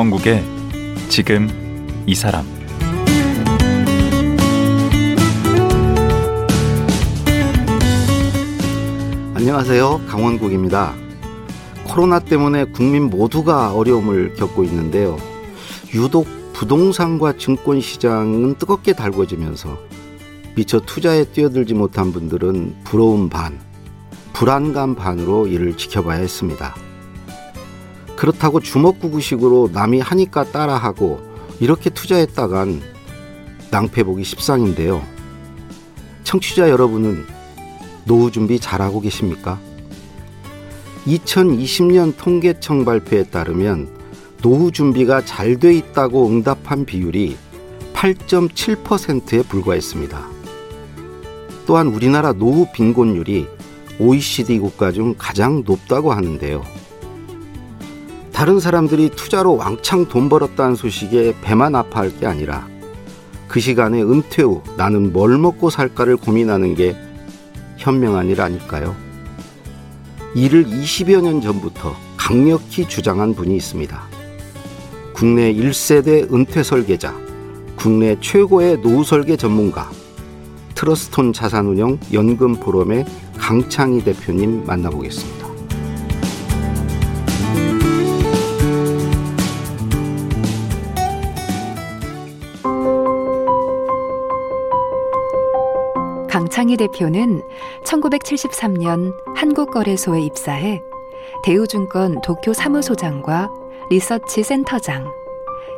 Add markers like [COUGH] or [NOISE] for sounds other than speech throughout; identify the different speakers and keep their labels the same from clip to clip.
Speaker 1: 강원국의 지금 이 사람
Speaker 2: 안녕하세요. 강원국입니다. 코로나 때문에 국민 모두가 어려움을 겪고 있는데요. 유독 부동산과 증권 시장은 뜨겁게 달궈지면서 미처 투자에 뛰어들지 못한 분들은 부러움 반, 불안감 반으로 이를 지켜봐야 했습니다. 그렇다고 주먹구구식으로 남이 하니까 따라하고 이렇게 투자했다간 낭패보기 십상인데요. 청취자 여러분은 노후 준비 잘하고 계십니까? 2020년 통계청 발표에 따르면 노후 준비가 잘 돼 있다고 응답한 비율이 8.7%에 불과했습니다. 또한 우리나라 노후 빈곤율이 OECD 국가 중 가장 높다고 하는데요. 다른 사람들이 투자로 왕창 돈 벌었다는 소식에 배만 아파할 게 아니라 그 시간에 은퇴 후 나는 뭘 먹고 살까를 고민하는 게 현명한 일 아닐까요? 이를 20여 년 전부터 강력히 주장한 분이 있습니다. 국내 1세대 은퇴 설계자, 국내 최고의 노후 설계 전문가, 트러스톤 자산운용 연금 포럼의 강창희 대표님 만나보겠습니다.
Speaker 3: 강창희 대표는 1973년 한국거래소에 입사해 대우증권 도쿄 사무소장과 리서치 센터장,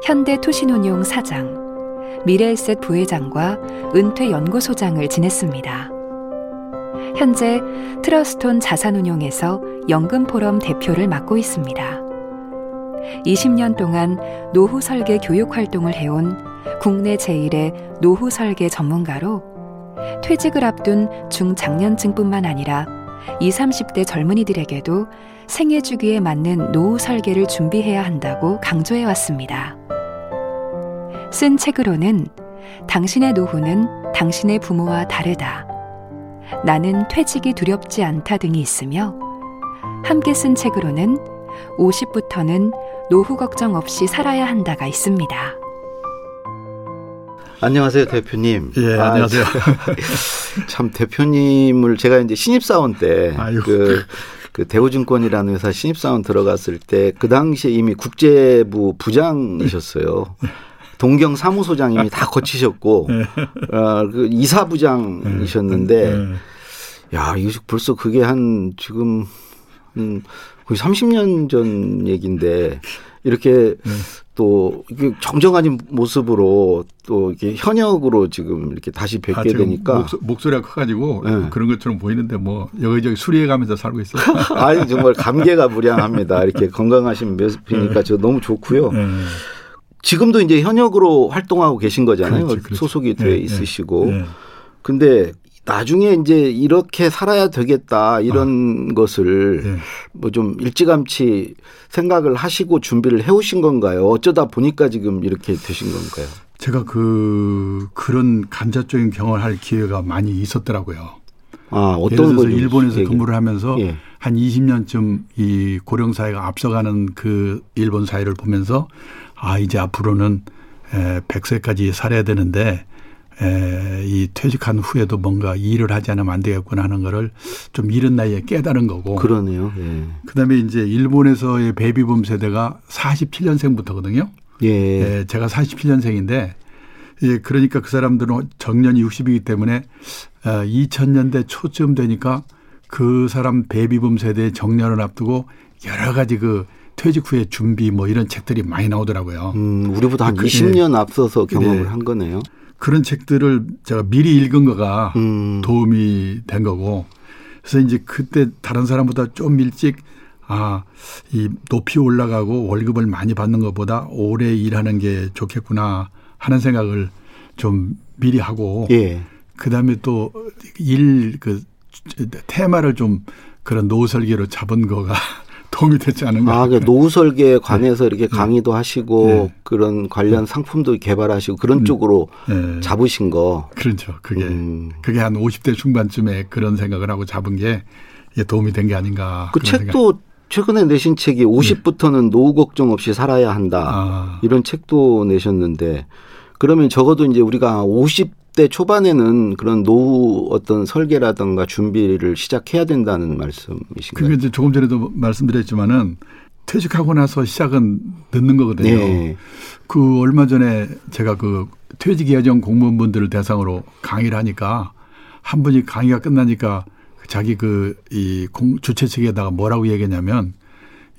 Speaker 3: 현대투신운용 사장, 미래에셋 부회장과 은퇴연구소장을 지냈습니다. 현재 트러스톤 자산운용에서 연금포럼 대표를 맡고 있습니다. 20년 동안 노후 설계 교육 활동을 해온 국내 제1의 노후 설계 전문가로 퇴직을 앞둔 중장년층뿐만 아니라 20, 30대 젊은이들에게도 생애 주기에 맞는 노후 설계를 준비해야 한다고 강조해 왔습니다. 쓴 책으로는 당신의 노후는 당신의 부모와 다르다. 나는 퇴직이 두렵지 않다 등이 있으며 함께 쓴 책으로는 50부터는 노후 걱정 없이 살아야 한다가 있습니다.
Speaker 2: 안녕하세요, 대표님.
Speaker 4: 예, 아, 안녕하세요. [LAUGHS]
Speaker 2: 참 대표님을 제가 이제 신입사원 때 그 그 대우증권이라는 회사 신입사원 들어갔을 때 그 당시에 이미 국제부 부장이셨어요. 동경 사무소장님이 다 거치셨고 어, 그 이사부장이셨는데 야 이거 벌써 그게 한 지금 음, 거의 30년 전 얘기인데 이렇게 네. 또 정정한 모습으로 또 이렇게 현역으로 지금 이렇게 다시 뵙게 아, 되니까
Speaker 4: 목소, 리가 커가지고 네. 그런 것처럼 보이는데 뭐 여기저기 수리해가면서 살고 있어요. [LAUGHS]
Speaker 2: 아니 정말 감개가 무량합니다. 이렇게 건강하신 모습이니까 네. 저 너무 좋고요. 네. 지금도 이제 현역으로 활동하고 계신 거잖아요. 그렇지, 그렇지. 소속이 돼 네, 네. 있으시고. 네. 근데 나중에 이제 이렇게 살아야 되겠다 이런 아. 것을 네. 뭐좀 일찌감치 생각을 하시고 준비를 해오신 건가요? 어쩌다 보니까 지금 이렇게 되신 건가요?
Speaker 4: 제가 그 그런 감자적인 경험을 할 기회가 많이 있었더라고요. 아, 어떤 예를 일본에서 얘기. 근무를 하면서 예. 한 20년쯤 이 고령 사회가 앞서가는 그 일본 사회를 보면서 아 이제 앞으로는 에 100세까지 살아야 되는데 에, 이 퇴직한 후에도 뭔가 일을 하지 않으면 안 되겠구나 하는 거를 좀 이른 나이에 깨달은 거고.
Speaker 2: 그러네요. 예.
Speaker 4: 그다음에 이제 일본에서의 베이비붐 세대가 47년생부터거든요. 예. 예 제가 47년생인데 예, 그러니까 그 사람들은 정년이 60이기 때문에 어, 2000년대 초쯤 되니까 그 사람 베이비붐 세대의 정년을 앞두고 여러 가지 그 퇴직 후에 준비 뭐 이런 책들이 많이 나오더라고요.
Speaker 2: 음, 우리보다 한 그, 20년 예. 앞서서 경험을 네. 한 거네요.
Speaker 4: 그런 책들을 제가 미리 읽은 거가 음. 도움이 된 거고 그래서 이제 그때 다른 사람보다 좀 일찍 아, 이 높이 올라가고 월급을 많이 받는 것보다 오래 일하는 게 좋겠구나 하는 생각을 좀 미리 하고 예. 그다음에 또 일 그 테마를 좀 그런 노후 설계로 잡은 거가 도움이 되지 않은가.
Speaker 2: 아, 그 노후 설계에 관해서 네. 이렇게 네. 강의도 하시고 네. 그런 관련 네. 상품도 개발하시고 그런 음. 쪽으로 네. 잡으신 거.
Speaker 4: 그렇죠. 그게 음. 그게 한 50대 중반쯤에 그런 생각을 하고 잡은 게 도움이 된 게 아닌가.
Speaker 2: 그 책도 생각. 최근에 내신 책이 50부터는 노후 걱정 없이 살아야 한다. 아. 이런 책도 내셨는데 그러면 적어도 이제 우리가 50 대 초반에는 그런 노후 어떤 설계라든가 준비를 시작해야 된다는 말씀이신가요?
Speaker 4: 그게 이제 조금 전에도 말씀드렸지만은 퇴직하고 나서 시작은 늦는 거거든요. 네. 그 얼마 전에 제가 그 퇴직 예정 공무원분들을 대상으로 강의를 하니까 한 분이 강의가 끝나니까 자기 그 이 주최 측에다가 뭐라고 얘기했냐면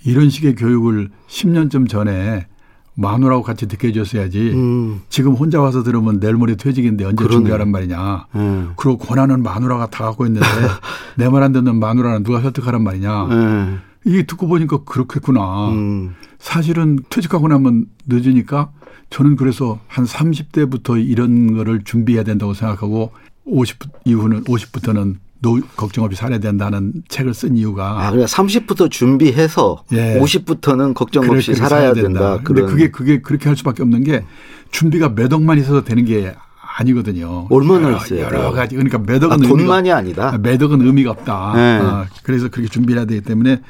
Speaker 4: 이런 식의 교육을 10년쯤 전에 마누라하고 같이 듣게 해줬어야지. 음. 지금 혼자 와서 들으면 내일 모레 퇴직인데 언제 그러네. 준비하란 말이냐. 음. 그리고 권한은 마누라가 다 갖고 있는데 [LAUGHS] 내 말 안 듣는 마누라는 누가 설득하란 말이냐. 음. 이게 듣고 보니까 그렇겠구나. 음. 사실은 퇴직하고 나면 늦으니까 저는 그래서 한 30대부터 이런 거를 준비해야 된다고 생각하고 50 이후는 50부터는 노 걱정 없이 살아야 된다는 책을 쓴 이유가
Speaker 2: 아, 그러니까 30부터 준비해서 예. 50부터는 걱정 없이 살아야 된다.
Speaker 4: 그런데 그게 그게 그렇게 할 수밖에 없는 게 준비가 몇 억만 있어도 되는 게 아니거든요.
Speaker 2: 얼마나 여러, 있어요?
Speaker 4: 여러 가지 그러니까 몇 억은
Speaker 2: 아, 돈만이 아니다.
Speaker 4: 몇 억은 의미가 없다. 네. 아, 그래서 그렇게 준비해야 되기 때문에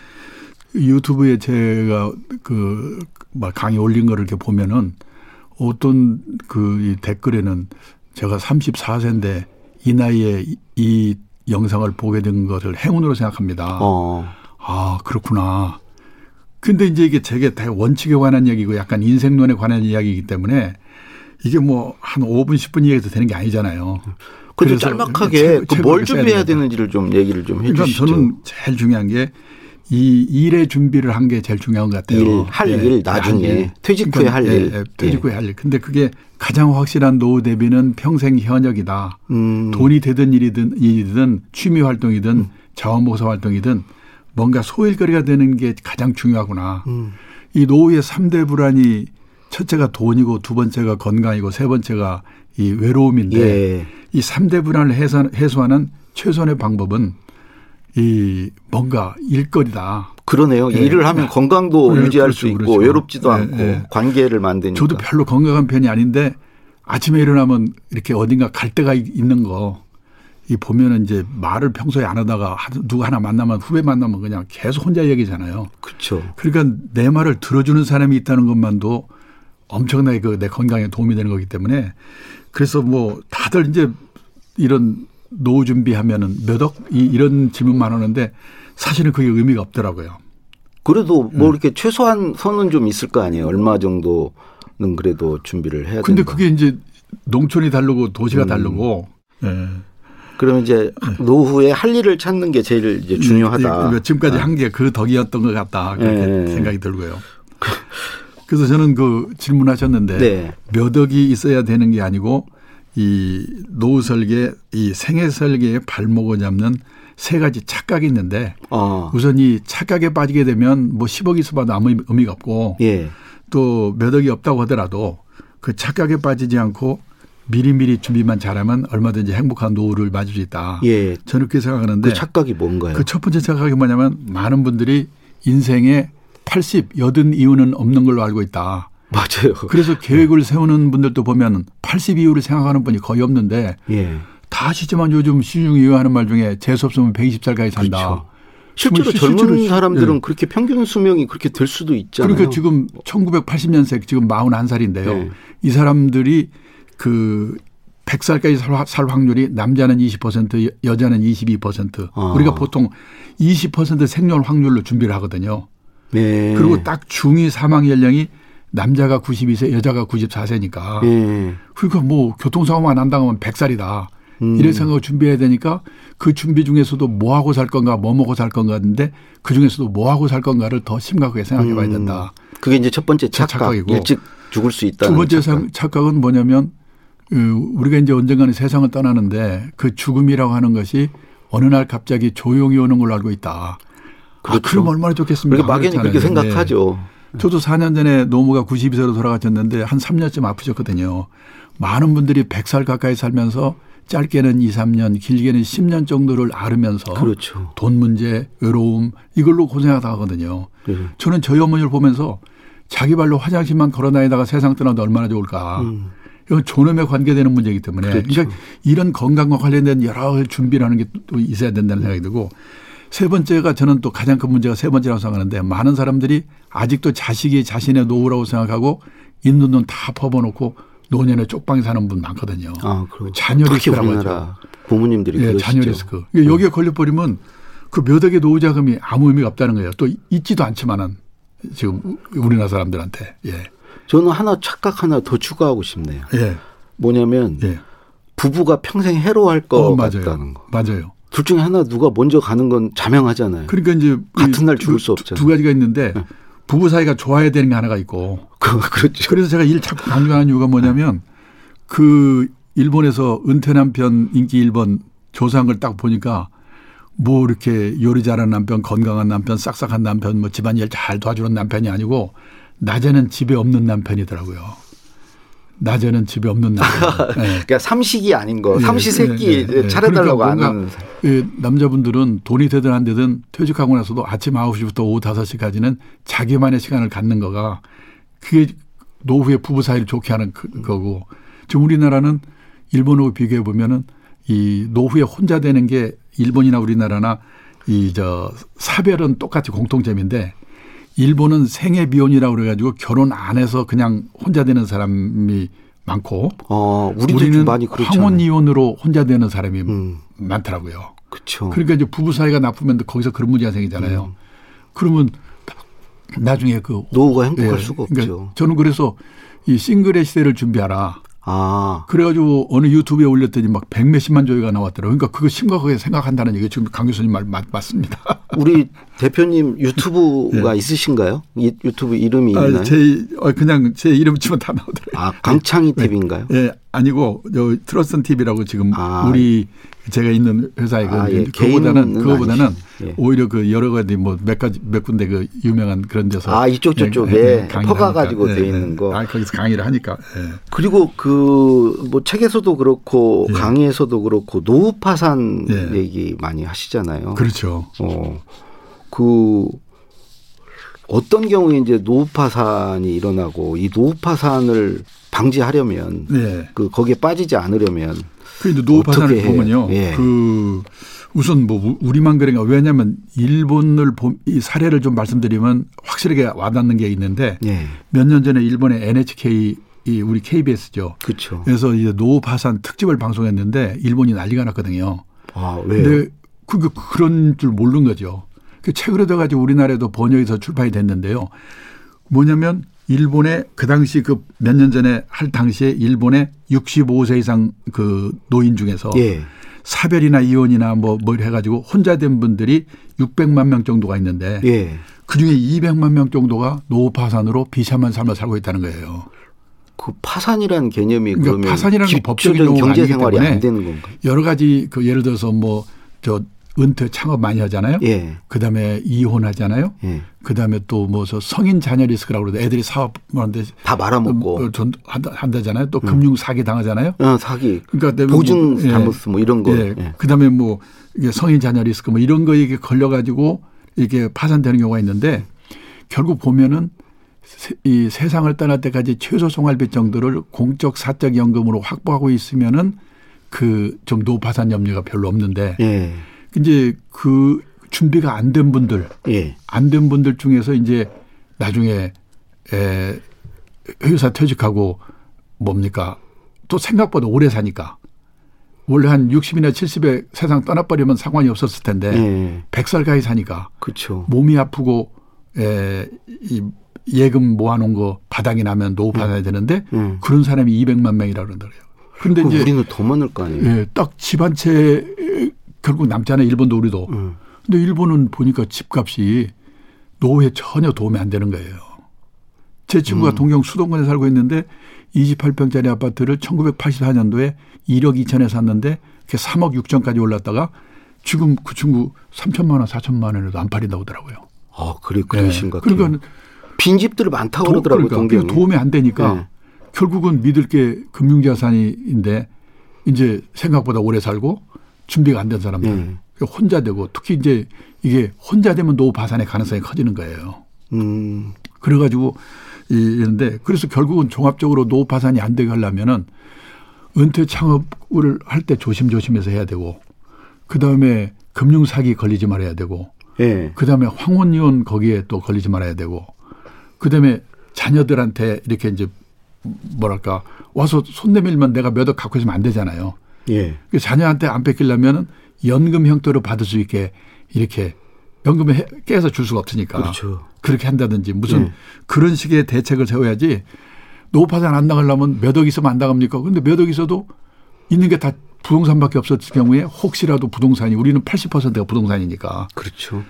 Speaker 4: 유튜브에 제가 그 강의 올린 거를 이렇게 보면은 어떤 그 댓글에는 제가 34세인데 이 나이에 이 영상을 보게 된 것을 행운으로 생각합니다. 어. 아, 그렇구나. 근데 이제 이게 제게 다 원칙에 관한 얘기고 약간 인생론에 관한 이야기이기 때문에 이게 뭐 한 5분 10분 얘기해도 되는 게 아니잖아요.
Speaker 2: 그래서 짤막하게 그 뭘 준비해야 되는지를 좀 얘기를 좀 그러니까 해주시죠.
Speaker 4: 저는 제일 중요한 게 이 일의 준비를 한 게 제일 중요한 것 같아요.
Speaker 2: 일, 할일 예, 나중에 할 일. 퇴직 후에 할 일. 예, 예,
Speaker 4: 퇴직 후에 할 일. 근데 그게 가장 확실한 노후 대비는 평생 현역이다. 음. 돈이 되든 일이든 일이든 취미 활동이든 음. 자원봉사 활동이든 뭔가 소일거리가 되는 게 가장 중요하구나. 음. 이 노후의 3대 불안이 첫째가 돈이고 두 번째가 건강이고 세 번째가 이 외로움인데 예. 이 3대 불안을 해소하는 최선의 방법은 이 뭔가 일거리다.
Speaker 2: 그러네요. 예. 일을 하면 건강도 네, 유지할 그렇죠, 수 있고 그렇죠. 외롭지도 예, 않고 예. 관계를 만드니까.
Speaker 4: 저도 별로 건강한 편이 아닌데 아침에 일어나면 이렇게 어딘가 갈 데가 있는 거. 이 보면은 이제 말을 평소에 안 하다가 누구 하나 만나면 후배 만나면 그냥 계속 혼자 얘기잖아요.
Speaker 2: 그렇죠.
Speaker 4: 그러니까 내 말을 들어주는 사람이 있다는 것만도 엄청나게 그 내 건강에 도움이 되는 거기 때문에 그래서 뭐 다들 이제 이런 노후 준비하면은 몇 억? 이런 질문만 하는데 사실은 그게 의미가 없더라고요.
Speaker 2: 그래도 뭐 음. 이렇게 최소한 선은 좀 있을 거 아니에요. 얼마 정도는 그래도 준비를 해야
Speaker 4: 근데 된다. 그게 이제 농촌이 다르고 도시가 음. 다르고. 네.
Speaker 2: 그러면 이제 노후에 할 일을 찾는 게 제일 이제 중요하다.
Speaker 4: 음, 지금까지 아. 한게 그 덕이었던 것 같다. 그렇게 네. 생각이 들고요. 그래서 저는 그 질문하셨는데 네. 몇 억이 있어야 되는 게 아니고 이 노후 설계, 이 생애 설계의 발목을 잡는 세 가지 착각이 있는데 어. 우선 이 착각에 빠지게 되면 뭐 10억이 있어봐도 아무 의미가 없고 예. 또 몇 억이 없다고 하더라도 그 착각에 빠지지 않고 미리미리 준비만 잘하면 얼마든지 행복한 노후를 맞을 수 있다. 예. 저는 그렇게 생각하는데
Speaker 2: 그 착각이 뭔가요?
Speaker 4: 그 첫 번째 착각이 뭐냐면 많은 분들이 인생에 80, 여든 이유는 없는 걸로 알고 있다. [LAUGHS]
Speaker 2: 맞아요.
Speaker 4: 그래서 계획을 세우는 분들도 보면 80 이후를 생각하는 분이 거의 없는데 예. 다 아시지만 요즘 시중 이유하는 말 중에 재수 없으면 120살까지 산다. 그렇죠.
Speaker 2: 실제로 젊은 실제로 사람들은 예. 그렇게 평균 수명이 그렇게 될 수도 있잖아요.
Speaker 4: 그러니까 지금 1980년생 지금 41살인데요. 네. 이 사람들이 그 100살까지 살, 살 확률이 남자는 20% 여자는 22%. 아. 우리가 보통 20% 생존 확률로 준비를 하거든요. 네. 그리고 딱 중위 사망 연령이 남자가 92세, 여자가 94세니까. 예. 그러니까 뭐 교통사고만 난다면 100살이다. 음. 이런 생각을 준비해야 되니까 그 준비 중에서도 뭐 하고 살 건가, 뭐 먹고 살 건가 하는데 그 중에서도 뭐 하고 살 건가를 더 심각하게 생각해 봐야 음. 된다.
Speaker 2: 음. 그게 이제 첫 번째 착각. 착각 이고. 일찍 죽을 수 있다.
Speaker 4: 두 번째
Speaker 2: 착각.
Speaker 4: 착각은 뭐냐면 그 우리가 이제 언젠가는 세상을 떠나는데 그 죽음이라고 하는 것이 어느 날 갑자기 조용히 오는 걸로 알고 있다. 아, 그렇죠. 아, 그럼 얼마나 좋겠습니까?
Speaker 2: 그러니까 막연히 그렇게 생각하죠.
Speaker 4: 네. 저도 4년 전에 노무가 92세로 돌아가셨는데 한 3년쯤 아프셨거든요. 많은 분들이 100살 가까이 살면서 짧게는 2, 3년, 길게는 10년 정도를 앓으면서 그렇죠. 돈 문제, 외로움 이걸로 고생하다 하거든요. 네. 저는 저희 어머니를 보면서 자기 발로 화장실만 걸어 다니다가 세상 떠나도 얼마나 좋을까. 음. 이건 존엄에 관계되는 문제이기 때문에 그렇죠. 그러니까 이런 건강과 관련된 여러 준비를 하는 게 또 있어야 된다는 생각이 들고 세 번째가 저는 또 가장 큰 문제가 세 번째라고 생각하는데 많은 사람들이 아직도 자식이 자신의 노후라고 생각하고 있는 돈 다 퍼버놓고 노년에 쪽방에 사는 분 많거든요. 아, 자녀 리스크라고 하죠.
Speaker 2: 부모님들이
Speaker 4: 예, 자녀 리스크. 네. 여기에 걸려버리면 그몇 억의 노후 자금이 아무 의미가 없다는 거예요. 또 있지도 않지만은 지금 우리나라 사람들한테. 예.
Speaker 2: 저는 하나 착각 하나 더 추가하고 싶네요. 예. 뭐냐면 예. 부부가 평생 해로할 거 어, 같다는 거.
Speaker 4: 맞아요.
Speaker 2: 둘 중에 하나 누가 먼저 가는 건 자명하잖아요.
Speaker 4: 그러니까 이제
Speaker 2: 같은 날 죽을 수 없잖아요.
Speaker 4: 두 가지가 있는데 네. 부부 사이가 좋아야 되는 게 하나가 있고.
Speaker 2: 그, 그렇죠.
Speaker 4: 그래서 제가 일 자꾸 강조하는 이유가 뭐냐면 그 일본에서 은퇴 남편 인기 1번 조사한 걸 딱 보니까 뭐 이렇게 요리 잘하는 남편, 건강한 남편, 싹싹한 남편, 뭐 집안일 잘 도와주는 남편이 아니고 낮에는 집에 없는 남편이더라고요. 낮에는 집에 없는 [LAUGHS] 남자. [LAUGHS]
Speaker 2: 네. 그러니까 삼식이 아닌 거, 네, 삼시세끼 네, 네, 차려달라고 그러니까 하는.
Speaker 4: 예, 남자분들은 돈이 되든 안 되든 퇴직하고 나서도 아침 9시부터 오후 5시까지는 자기만의 시간을 갖는 거가 그게 노후의 부부 사이를 좋게 하는 그, 거고 지금 우리나라는 일본하고 비교해 보면은 이 노후에 혼자 되는 게 일본이나 우리나라나 이 저 사별은 똑같이 공통점인데 일본은 생애 비혼이라고 그래가지고 결혼 안 해서 그냥 혼자 되는 사람이 많고 어, 우리는 많이 황혼 이혼으로 혼자 되는 사람이 음. 많더라고요.
Speaker 2: 그렇죠.
Speaker 4: 그러니까 이제 부부 사이가 나쁘면 거기서 그런 문제가 생기잖아요. 음. 그러면 나중에 그
Speaker 2: 노후가 행복할 예, 수가 그러니까 없죠.
Speaker 4: 저는 그래서 이 싱글의 시대를 준비하라. 아. 그래가지고 어느 유튜브에 올렸더니 막 백 몇십만 조회가 나왔더라고요. 그러니까 그거 심각하게 생각한다는 얘기 지금 강 교수님 말 맞, 맞습니다. [LAUGHS]
Speaker 2: 우리 대표님 유튜브가 네. 있으신가요? 유튜브 이름이 아, 있나요?
Speaker 4: 제 어, 그냥 제 이름 치면 다 나오더라고요.
Speaker 2: 아 강창희 네. TV인가요?
Speaker 4: 예, 네. 아니고 저 트러스톤 TV라고 지금 아. 우리 제가 있는 회사에 아, 예. 그거보다는 그거보다는 예. 오히려 그 여러 가지 뭐 몇 가지 몇 군데 그 유명한 그런 데서
Speaker 2: 아 이쪽 저쪽에 예, 퍼가 가지고 돼 있는 거.
Speaker 4: 아 거기서 강의를 하니까.
Speaker 2: 그리고 그 뭐 책에서도 그렇고 강의에서도 그렇고 노후 파산 얘기 많이 하시잖아요.
Speaker 4: 그렇죠.
Speaker 2: 어. 그 어떤 경우에 이제 노후 파산이 일어나고 이 노후 파산을 방지하려면 네. 그 거기에 빠지지 않으려면
Speaker 4: 그 이제 노후 파산을 보면요. 예. 그 우선 뭐 우리만 그런가 왜냐하면 일본을 이 사례를 좀 말씀드리면 확실하게 와닿는 게 있는데 예. 몇년 전에 일본의 NHK 이 우리 KBS죠.
Speaker 2: 그렇죠.
Speaker 4: 그래서 이제 노후 파산 특집을 방송했는데 일본이 난리가 났거든요.
Speaker 2: 아 왜요? 근데
Speaker 4: 그 그런 줄 모르는 거죠. 그 책으로 돼가지고 우리나라에도 번역해서 출판이 됐는데요. 뭐냐면 일본의 그 당시 그 몇 년 전에 할 당시에 일본의 65세 이상 그 노인 중에서 예. 사별이나 이혼이나 뭐, 뭘 해가지고 혼자 된 분들이 600만 명 정도가 있는데 예. 그 중에 200만 명 정도가 노후 파산으로 비참한 삶을 살고 있다는 거예요.
Speaker 2: 그 파산이라는 개념이 그러니까
Speaker 4: 파산이라는 법적인 용어가
Speaker 2: 경제 생활이 안 되는 건가?
Speaker 4: 여러 가지 그 예를 들어서 뭐저 은퇴 창업 많이 하잖아요. 예. 그다음에 이혼하잖아요. 예. 그다음에 또뭐 성인 자녀 리스크라고 그러는데 애들이 사업하는데
Speaker 2: 다 말아먹고
Speaker 4: 뭐전 한다잖아요. 또 음. 금융 사기 당하잖아요.
Speaker 2: 어, 사기. 그러니까 보증 뭐, 잘못 뭐 이런 거. 예.
Speaker 4: 예. 그다음에 뭐 이게 성인 자녀 리스크 뭐 이런 거에 걸려 가지고 이게 파산되는 경우가 있는데 결국 보면은 이 세상을 떠날 때까지 최소 생활비 정도를 공적 사적 연금으로 확보하고 있으면은 그 좀 노파산 염려가 별로 없는데 예. 이제 그 준비가 안 된 분들, 예. 안된 분들 중에서 이제 나중에 에 회사 퇴직하고 뭡니까 또 생각보다 오래 사니까 원래 한 60이나 70에 세상 떠나버리면 상관이 없었을 텐데 예. 100살 가까이 사니까
Speaker 2: 그쵸.
Speaker 4: 몸이 아프고 에, 이 예금 모아놓은 거 바닥이 나면 노후 받아야 음. 되는데 음. 그런 사람이 200만 명이라 그러더래요.
Speaker 2: 근데 이제 우리는 더 많을 거 아니에요.
Speaker 4: 예, 딱 집안채 결국 남잖아요. 일본도 우리도. 음. 근데 일본은 보니까 집값이 노후에 전혀 도움이 안 되는 거예요. 제 친구가 음. 동경 수도권에 살고 있는데 28평짜리 아파트를 1984년도에 1억 2천에 샀는데 그게 3억 6천까지 올랐다가 지금 그 친구 3천만 원, 4천만 원에도 안 팔린다고 하더라고요.
Speaker 2: 아, 그래 그러신 네. 것 같아요. 그러니까 빈집들을 많다고 도, 그러더라고요.
Speaker 4: 그러니까. 도움이 안 되니까 네. 결국은 믿을 게 금융자산인데 이제 생각보다 오래 살고 준비가 안 된 사람들 음. 혼자 되고 특히 이제 이게 혼자 되면 노후 파산의 가능성이 커지는 거예요. 음. 그래가지고 이런데 그래서 결국은 종합적으로 노후 파산이 안 되게 하려면은 은퇴 창업을 할 때 조심조심해서 해야 되고 그 다음에 금융 사기 걸리지 말아야 되고, 예. 그 다음에 황혼이혼 거기에 또 걸리지 말아야 되고, 그 다음에 자녀들한테 이렇게 이제 뭐랄까 와서 손 내밀면 내가 몇 억 갖고 있으면 안 되잖아요. 예. 그 자녀한테 안 뺏기려면 연금 형태로 받을 수 있게 이렇게 연금을 깨서 줄 수가 없으니까 그렇죠. 그렇게 한다든지 무슨 예. 그런 식의 대책을 세워야지 노파산 안 나가려면 몇 억 있으면 안 나갑니까? 근데 몇 억 있어도 있는 게 다 부동산밖에 없었을 경우에 혹시라도 부동산이 우리는 80%가 부동산이니까.
Speaker 2: 그렇죠.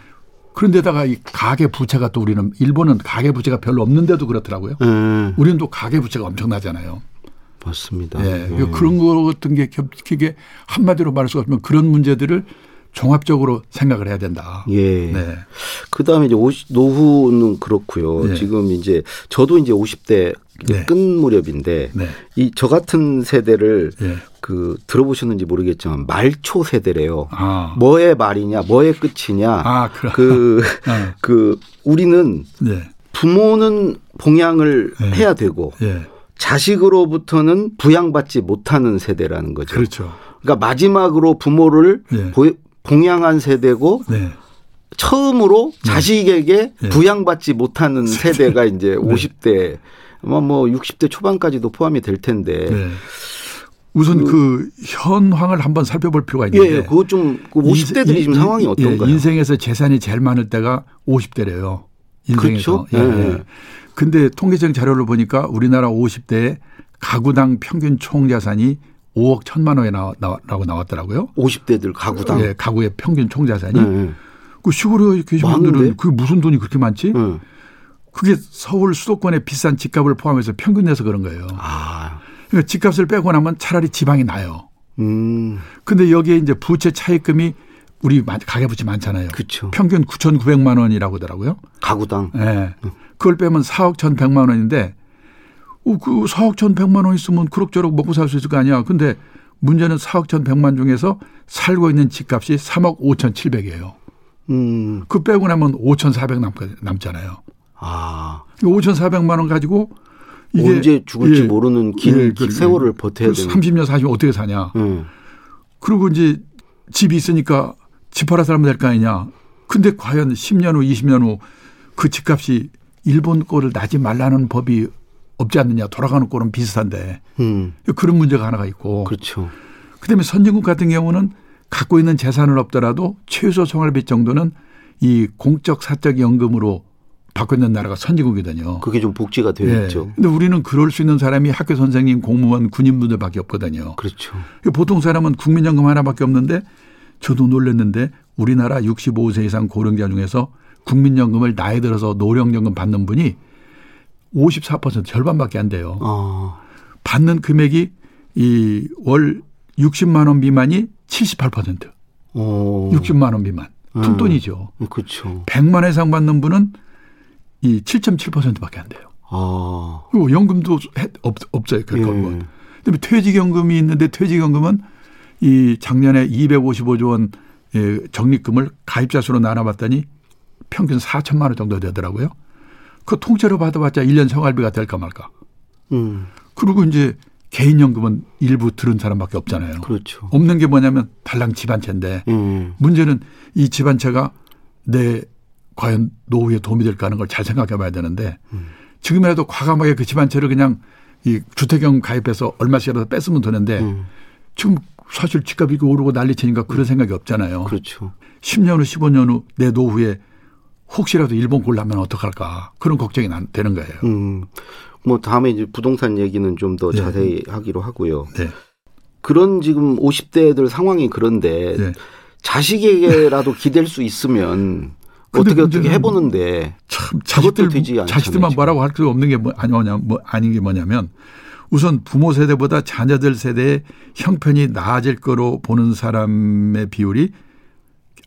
Speaker 4: 그런데다가 이 가계 부채가 또 우리는 일본은 가계 부채가 별로 없는데도 그렇더라고요. 음. 우리는 또 가계 부채가 엄청나잖아요.
Speaker 2: 맞습니다.
Speaker 4: 예. 음. 그런 거 같은 게 겹치게 한마디로 말할 수가 없으면 그런 문제들을 종합적으로 생각을 해야 된다.
Speaker 2: 예. 네. 그 다음에 이제 노후는 그렇고요. 네. 지금 이제 저도 이제 50대 네. 끝 무렵인데 네. 이저 같은 세대를 네. 그 들어보셨는지 모르겠지만 말초 세대래요. 아. 뭐의 말이냐, 뭐의 끝이냐. 아, 그, 아. [LAUGHS] 그 우리는 네. 부모는 봉양을 네. 해야 되고 자식으로부터는 부양받지 못하는 세대라는 거죠.
Speaker 4: 그렇죠.
Speaker 2: 그러니까 마지막으로 부모를 봉양한 세대고 네. 처음으로 네. 자식에게 네. 부양받지 못하는 [LAUGHS] 세대가 이제 50대 뭐, 뭐 60대 초반까지도 포함이 될 텐데. 네.
Speaker 4: 우선 그, 그, 현황을 한번 살펴볼 필요가 있는데.
Speaker 2: 예, 예. 그거 좀, 그 50대들이 지금 상황이 어떤가요?
Speaker 4: 예, 인생에서 재산이 제일 많을 때가 50대래요. 인생에서.
Speaker 2: 그렇죠? 예, 예. 예.
Speaker 4: 근데 통계적 자료를 보니까 우리나라 50대에 가구당 평균 총 자산이 5억 1천만 원에 나, 나, 라고 나왔더라고요.
Speaker 2: 50대들 가구당. 예,
Speaker 4: 가구의 평균 총 자산이. 네. 그 시골에 계신 분들은 그 무슨 돈이 그렇게 많지? 네. 그게 서울 수도권의 비싼 집값을 포함해서 평균 내서 그런 거예요. 아. 그러니까 집값을 빼고 나면 차라리 지방이 나요. 음. 근데 여기에 이제 부채 차입금이 우리 가계부채 많잖아요.
Speaker 2: 그쵸.
Speaker 4: 평균 9,900만 원이라고 하더라고요.
Speaker 2: 가구당.
Speaker 4: 예. 네. 그걸 빼면 4억 1,100만 원인데 어, 그 4억 1,100만 원 있으면 그럭저럭 먹고 살 수 있을 거 아니야. 근데 문제는 4억 1,100만 중에서 살고 있는 집값이 3억 5,700이에요. 음. 그 빼고 나면 5,400 남, 남잖아요. 아. 5,400만 원 가지고
Speaker 2: 이게 언제 죽을지 예, 모르는 긴, 예, 긴 세월을 버텨야 그 되는.
Speaker 4: 30년, 40년 어떻게 사냐. 음. 그리고 이제 집이 있으니까 집 팔아 살면 될 거 아니냐. 근데 과연 10년 후, 20년 후 그 집값이 일본 거를 나지 말라는 법이 없지 않느냐 돌아가는 꼴은 비슷한데 음. 그런 문제가 하나가 있고
Speaker 2: 그렇죠.
Speaker 4: 그다음에 선진국 같은 경우는 갖고 있는 재산은 없더라도 최소 생활비 정도는 이 공적 사적 연금으로 받고 있는 나라가 선진국이거든요.
Speaker 2: 그게 좀 복지가 되어 네. 있죠.
Speaker 4: 근데 우리는 그럴 수 있는 사람이 학교 선생님, 공무원, 군인분들밖에 없거든요.
Speaker 2: 그렇죠.
Speaker 4: 보통 사람은 국민연금 하나밖에 없는데 저도 놀랐는데 우리나라 65세 이상 고령자 중에서 국민연금을 나이 들어서 노령연금 받는 분이 54% 절반밖에 안 돼요. 어. 받는 금액이 이 월 60만 원 미만이 78%. 어. 60만 원 미만. 큰 돈이죠.
Speaker 2: 그렇죠.
Speaker 4: 100만 원 이상 받는 분은 이 7.7%밖에 안 돼요. 아. 그리고 연금도 없, 없어요. 결국은. 예. 그다음에 퇴직연금이 있는데 퇴직연금은 이 작년에 255조 원 적립금을 가입자 수로 나눠봤더니 평균 4천만 원 정도 되더라고요. 그 통째로 받아봤자 1년 생활비가 될까 말까. 음. 그리고 이제 개인연금은 일부 들은 사람밖에 없잖아요.
Speaker 2: 그렇죠.
Speaker 4: 없는 게 뭐냐면 달랑 집안채인데 음. 문제는 이 집안채가 내 과연 노후에 도움이 될까 하는 걸 잘 생각해 봐야 되는데 음. 지금이라도 과감하게 그 집안채를 그냥 이 주택형 가입해서 얼마씩이라도 뺐으면 되는데 음. 지금 사실 집값이 오르고 난리치니까 그런 생각이 없잖아요.
Speaker 2: 그렇죠.
Speaker 4: 10년 후 15년 후 내 노후에 혹시라도 일본 골라면 어떡할까 그런 걱정이 되는 거예요. 음.
Speaker 2: 뭐 다음에 이제 부동산 얘기는 좀더 네. 자세히 하기로 하고요. 네. 그런 지금 50대들 상황이 그런데 네. 자식에게라도 [LAUGHS] 기댈 수 있으면 어떻게 어떻게 해보는데
Speaker 4: 참 자식들 되지 자식들만 뭐라고 할 수 없는 게 뭐 아니냐 뭐 아닌 게 뭐냐면 우선 부모 세대보다 자녀들 세대의 형편이 나아질 거로 보는 사람의 비율이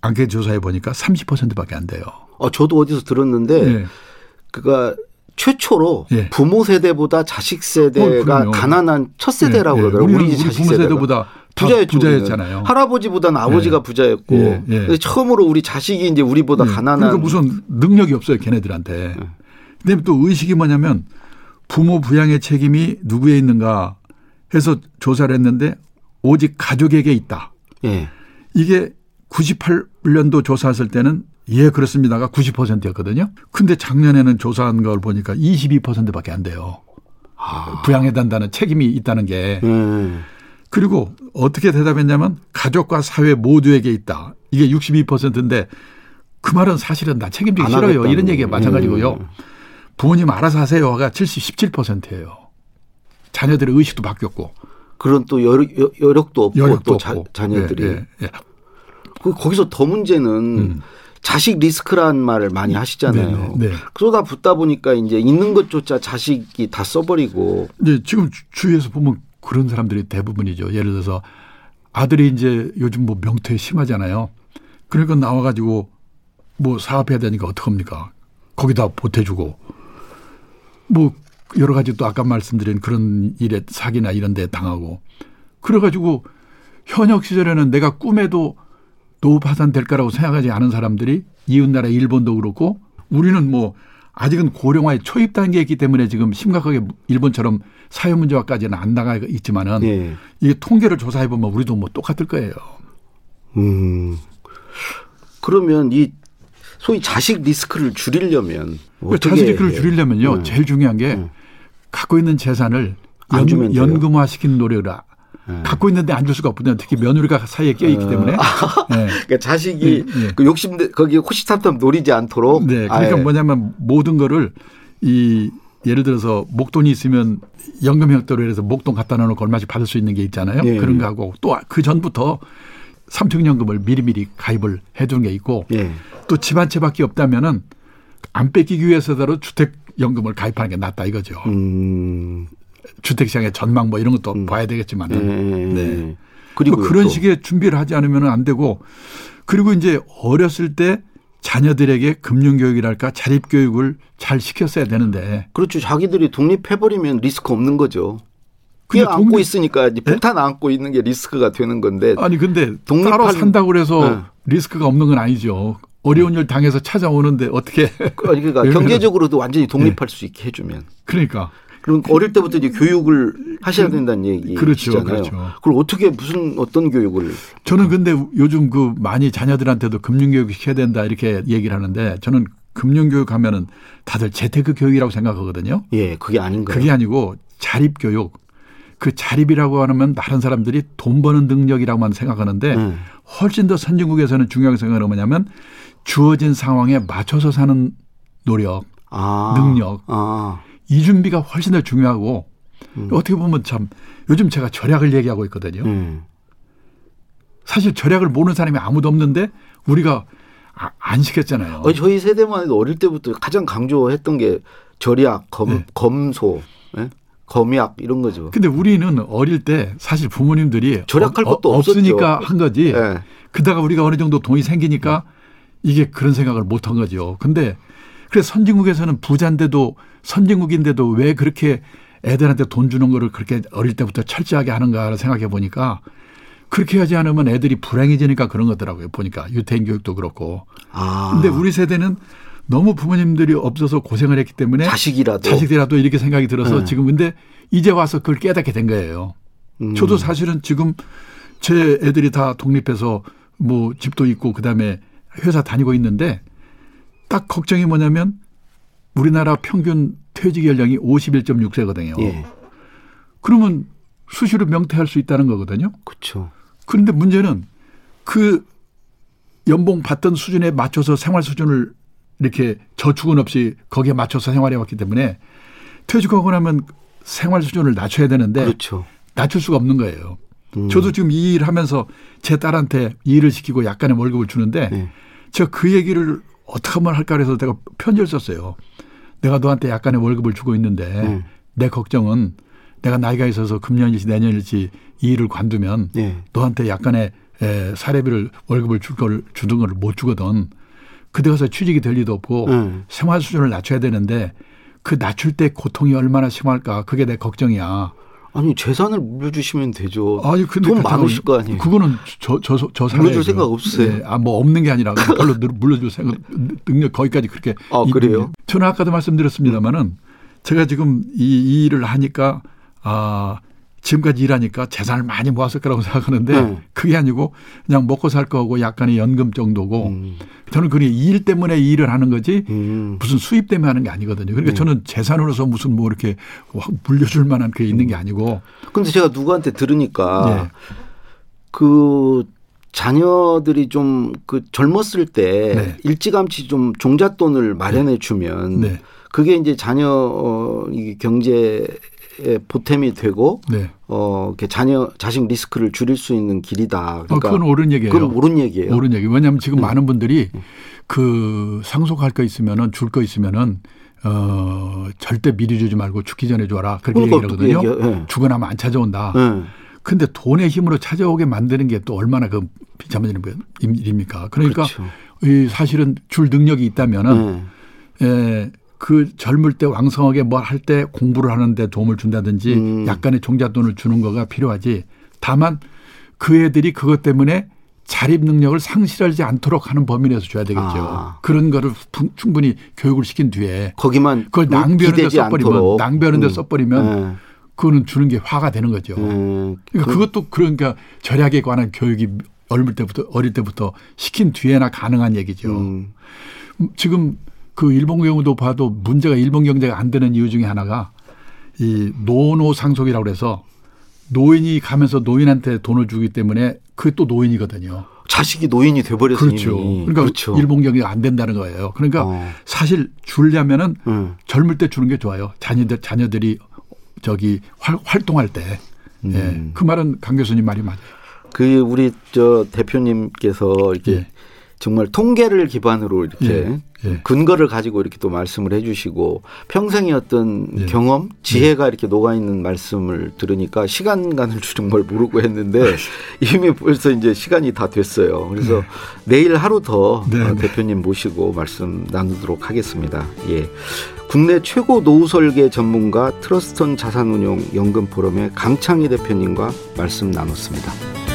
Speaker 4: 안케 조사해 보니까 30%밖에 안 돼요.
Speaker 2: 어, 저도 어디서 들었는데 네. 그가 최초로 네. 부모 세대보다 자식 세대가 어, 가난한 첫 세대라고 네. 그러더라고요.
Speaker 4: 우리, 우리 자식 부모 세대보다 부자였죠. 부자였잖아요.
Speaker 2: 할아버지보다는 아버지가 부자였고 예, 예. 처음으로 우리 자식이 이제 우리보다 예. 가난한
Speaker 4: 그러니까 무슨 능력이 없어요 걔네들한테. 예. 근데 또 의식이 뭐냐면 부모 부양의 책임이 누구에 있는가 해서 조사를 했는데 오직 가족에게 있다. 예. 이게 98년도 조사했을 때는 예, 그렇습니다가 90%였거든요. 근데 작년에는 조사한 걸 보니까 22%밖에 안 돼요. 아. 부양해 단다는 책임이 있다는 게. 음. 그리고 어떻게 대답했냐면 가족과 사회 모두에게 있다. 이게 62%인데 그 말은 사실은 나 책임지기 싫어요. 이런 얘기가 마찬가지고요. 음. 부모님 알아서 하세요가 70, 17%예요. 자녀들의 의식도 바뀌었고.
Speaker 2: 그런 또 여력, 도 없고 여력도 또 자, 자녀들이. 예, 예, 예. 그 거기서 더 문제는 음. 자식 리스크란 말을 많이 하시잖아요. 네, 네. 쏟아 붓다 보니까 이제 있는 것조차 자식이 다 써버리고.
Speaker 4: 네, 지금 주위에서 보면 그런 사람들이 대부분이죠. 예를 들어서 아들이 이제 요즘 뭐 명퇴 심하잖아요. 그러니까 나와가지고 뭐 사업해야 되니까 어떡합니까? 거기다 보태주고 뭐 여러 가지 또 아까 말씀드린 그런 일에 사기나 이런 데 당하고 그래가지고 현역 시절에는 내가 꿈에도 노후 파산 될 거라고 생각하지 않은 사람들이 이웃나라 일본도 그렇고 우리는 뭐 아직은 고령화의 초입 단계에 있기 때문에 지금 심각하게 일본처럼 사회 문제화까지는 안 나가 있지만은 네. 이게 통계를 조사해 보면 우리도 뭐 똑같을 거예요. 음.
Speaker 2: 그러면 이 소위 자식 리스크를 줄이려면
Speaker 4: 자식 리스크를 줄이려면요. 음. 제일 중요한 게 음. 갖고 있는 재산을 연, 연금화 시키는 노력을 네. 갖고 있는데 안 줄 수가 없거든요. 특히 며느리가 사이에 껴 있기 어. 때문에. [LAUGHS] 네.
Speaker 2: 그러니까 자식이 네. 그 욕심 거기 호시탐탐 노리지 않도록.
Speaker 4: 네. 그러니까 아예. 뭐냐면 모든 거를 이 예를 들어서 목돈이 있으면 연금 형태로 해서 목돈 갖다 놓고 얼마씩 받을 수 있는 게 있잖아요. 예. 그런 거 하고 또 그 전부터 삼층연금을 미리미리 가입을 해 두는 게 있고 예. 또집 한 채밖에 없다면은 안 뺏기기 위해서라도 주택 연금을 가입하는 게 낫다 이거죠. 음. 주택 시장의 전망 뭐 이런 것도 음. 봐야 되겠지만은. 네. 네. 그리고 뭐 그런 또. 식의 준비를 하지 않으면 안 되고 그리고 이제 어렸을 때 자녀들에게 금융교육이랄까 자립교육을 잘 시켰어야 되는데.
Speaker 2: 그렇죠. 자기들이 독립해버리면 리스크 없는 거죠. 그냥 안고 독립... 있으니까 네? 폭탄 안고 있는 게 리스크가 되는 건데.
Speaker 4: 아니 근데 독립 따로 산다고 그래서 네. 리스크가 없는 건 아니죠. 어려운 일 당해서 찾아오는데 어떻게?
Speaker 2: 그러니까 [LAUGHS] 경제적으로도 완전히 독립할 네. 수 있게 해주면.
Speaker 4: 그러니까
Speaker 2: 그럼 어릴 때부터 이제 교육을 하셔야 된다는 얘기잖아요. 그렇죠, 그렇죠. 그걸 어떻게 무슨 어떤 교육을?
Speaker 4: 저는 근데 요즘 그 많이 자녀들한테도 금융교육 시켜야 된다 이렇게 얘기를 하는데 저는 금융교육 하면은 다들 재테크 교육이라고 생각하거든요.
Speaker 2: 예, 그게 아닌가요?
Speaker 4: 그게 아니고 자립 교육. 그 자립이라고 하면 다른 사람들이 돈 버는 능력이라고만 생각하는데 음. 훨씬 더 선진국에서는 중요하게 생각하는 뭐냐면 주어진 상황에 맞춰서 사는 노력, 아. 능력. 아. 이 준비가 훨씬 더 중요하고 음. 어떻게 보면 참 요즘 제가 절약을 얘기하고 있거든요. 음. 사실 절약을 모르는 사람이 아무도 없는데 우리가 아, 안 시켰잖아요.
Speaker 2: 어, 저희 세대만 해도 어릴 때부터 가장 강조했던 게 절약, 검, 네. 검소, 네? 검약 이런 거죠.
Speaker 4: 근데 우리는 어릴 때 사실 부모님들이
Speaker 2: 절약할 어, 것도
Speaker 4: 없으니까 한 거지. 네. 그다가 우리가 어느 정도 돈이 생기니까 이게 그런 생각을 못 한 거죠. 근데 그래서 선진국에서는 부자인데도 선진국인데도 왜 그렇게 애들한테 돈 주는 거를 그렇게 어릴 때부터 철저하게 하는가를 생각해 보니까 그렇게 하지 않으면 애들이 불행해지니까 그런 거더라고요. 보니까 유태인 교육도 그렇고. 아. 근데 우리 세대는 너무 부모님들이 없어서 고생을 했기 때문에
Speaker 2: 자식이라도
Speaker 4: 자식이라도 이렇게 생각이 들어서 네. 지금 근데 이제 와서 그걸 깨닫게 된 거예요. 음. 저도 사실은 지금 제 애들이 다 독립해서 뭐 집도 있고 그다음에 회사 다니고 있는데 딱 걱정이 뭐냐면 우리나라 평균 퇴직 연령이 51.6세거든요. 예. 그러면 수시로 명퇴할 수 있다는 거거든요.
Speaker 2: 그렇죠.
Speaker 4: 그런데 문제는 그 연봉 받던 수준에 맞춰서 생활 수준을 이렇게 저축은 없이 거기에 맞춰서 생활해 왔기 때문에 퇴직하고 나면 생활 수준을 낮춰야 되는데 그렇죠. 낮출 수가 없는 거예요. 음. 저도 지금 이 일을 하면서 제 딸한테 이 일을 시키고 약간의 월급을 주는데 네. 저그 얘기를 어떻게 하면 할까 그래서 내가 편지를 썼어요. 내가 너한테 약간의 월급을 주고 있는데 네. 내 걱정은 내가 나이가 있어서 금년일지 내년일지 이 일을 관두면 네. 너한테 약간의 에, 사례비를 월급을 줄 걸 주던 걸못 주거든. 그때 가서 취직이 될 리도 없고 네. 생활 수준을 낮춰야 되는데 그 낮출 때 고통이 얼마나 심할까 그게 내 걱정이야.
Speaker 2: 아니 재산을 물려주시면 되죠. 아니 근데 돈 많으실 거 아니에요.
Speaker 4: 그거는 저저저 저, 저
Speaker 2: 물려줄 생각 없으세요? 네.
Speaker 4: 아뭐 없는 게 아니라 별로 물려줄 생각 능력 거기까지 그렇게. [LAUGHS]
Speaker 2: 아 그래요?
Speaker 4: 저는 아까도 말씀드렸습니다마는 제가 지금 이, 이 일을 하니까 아 지금까지 일하니까 재산을 많이 모았을 거라고 [LAUGHS] 생각하는데 네. 그게 아니고 그냥 먹고 살 거고 약간의 연금 정도고 음. 저는 그게 일 때문에 일을 하는 거지 음. 무슨 수입 때문에 하는 게 아니거든요. 그러니까 네. 저는 재산으로서 무슨 뭐 이렇게 물려줄 만한 게 있는 게 아니고.
Speaker 2: 근데 제가 누구한테 들으니까 네. 그 자녀들이 좀 그 젊었을 때 네. 일찌감치 좀 종잣돈을 마련해 주면 네. 그게 이제 자녀 어, 이 경제 에 보탬이 되고 네. 어 자녀 자식 리스크를 줄일 수 있는 길이다.
Speaker 4: 그러니까 어, 그건 옳은 얘기예요.
Speaker 2: 그건 옳은 얘기예요.
Speaker 4: 옳은 얘기. 왜냐하면 지금 네. 많은 분들이 그 상속할 거 있으면은 줄 거 있으면은 어 절대 미리 주지 말고 죽기 전에 줘라 그렇게 얘기를 하거든요. 네. 죽어나면 안 찾아온다. 네. 근데 돈의 힘으로 찾아오게 만드는 게 또 얼마나 그 비참한 일입니까? 그러니까 그렇죠. 이 사실은 줄 능력이 있다면은 네. 에, 그 젊을 때 왕성하게 뭘 할 때 공부를 하는데 도움을 준다든지 음. 약간의 종잣돈을 주는 거가 필요하지. 다만 그 애들이 그것 때문에 자립 능력을 상실하지 않도록 하는 범위 내에서 줘야 되겠죠. 아. 그런 거를 충분히 교육을 시킨 뒤에
Speaker 2: 거기만
Speaker 4: 그걸 낭비하는 데 써버리면 낭비하는 데 음. 써버리면 네. 그거는 주는 게 화가 되는 거죠. 음. 그러니까 그, 것도 그러니까 절약에 관한 교육이 어릴 때부터 어릴 때부터 시킨 뒤에나 가능한 얘기죠. 음. 지금 그 일본 경우도 봐도 문제가 일본 경제가 안 되는 이유 중에 하나가 이 노노 상속이라고 그래서 노인이 가면서 노인한테 돈을 주기 때문에 그게 또 노인이거든요.
Speaker 2: 자식이 노인이 돼버렸으니
Speaker 4: 그렇죠. 그러니까 그렇죠. 일본 경제가 안 된다는 거예요. 그러니까 어. 사실 줄려면은 음. 젊을 때 주는 게 좋아요. 자녀들 자녀들이 저기 활, 활동할 때. 음. 예. 그 말은 강 교수님 말이 맞아요.
Speaker 2: 그 우리 저 대표님께서 이렇게 예. 정말 통계를 기반으로 이렇게 예. 예. 근거를 가지고 이렇게 또 말씀을 해주시고 평생의 어떤 예. 경험, 지혜가 예. 이렇게 녹아 있는 말씀을 들으니까 시간 가는 줄 정말 모르고 했는데 이미 벌써 이제 시간이 다 됐어요. 그래서 네. 내일 하루 더 네. 어, 대표님 모시고 말씀 나누도록 하겠습니다. 예. 국내 최고 노후 설계 전문가 트러스턴 자산운용 연금 포럼의 강창희 대표님과 말씀 나눴습니다.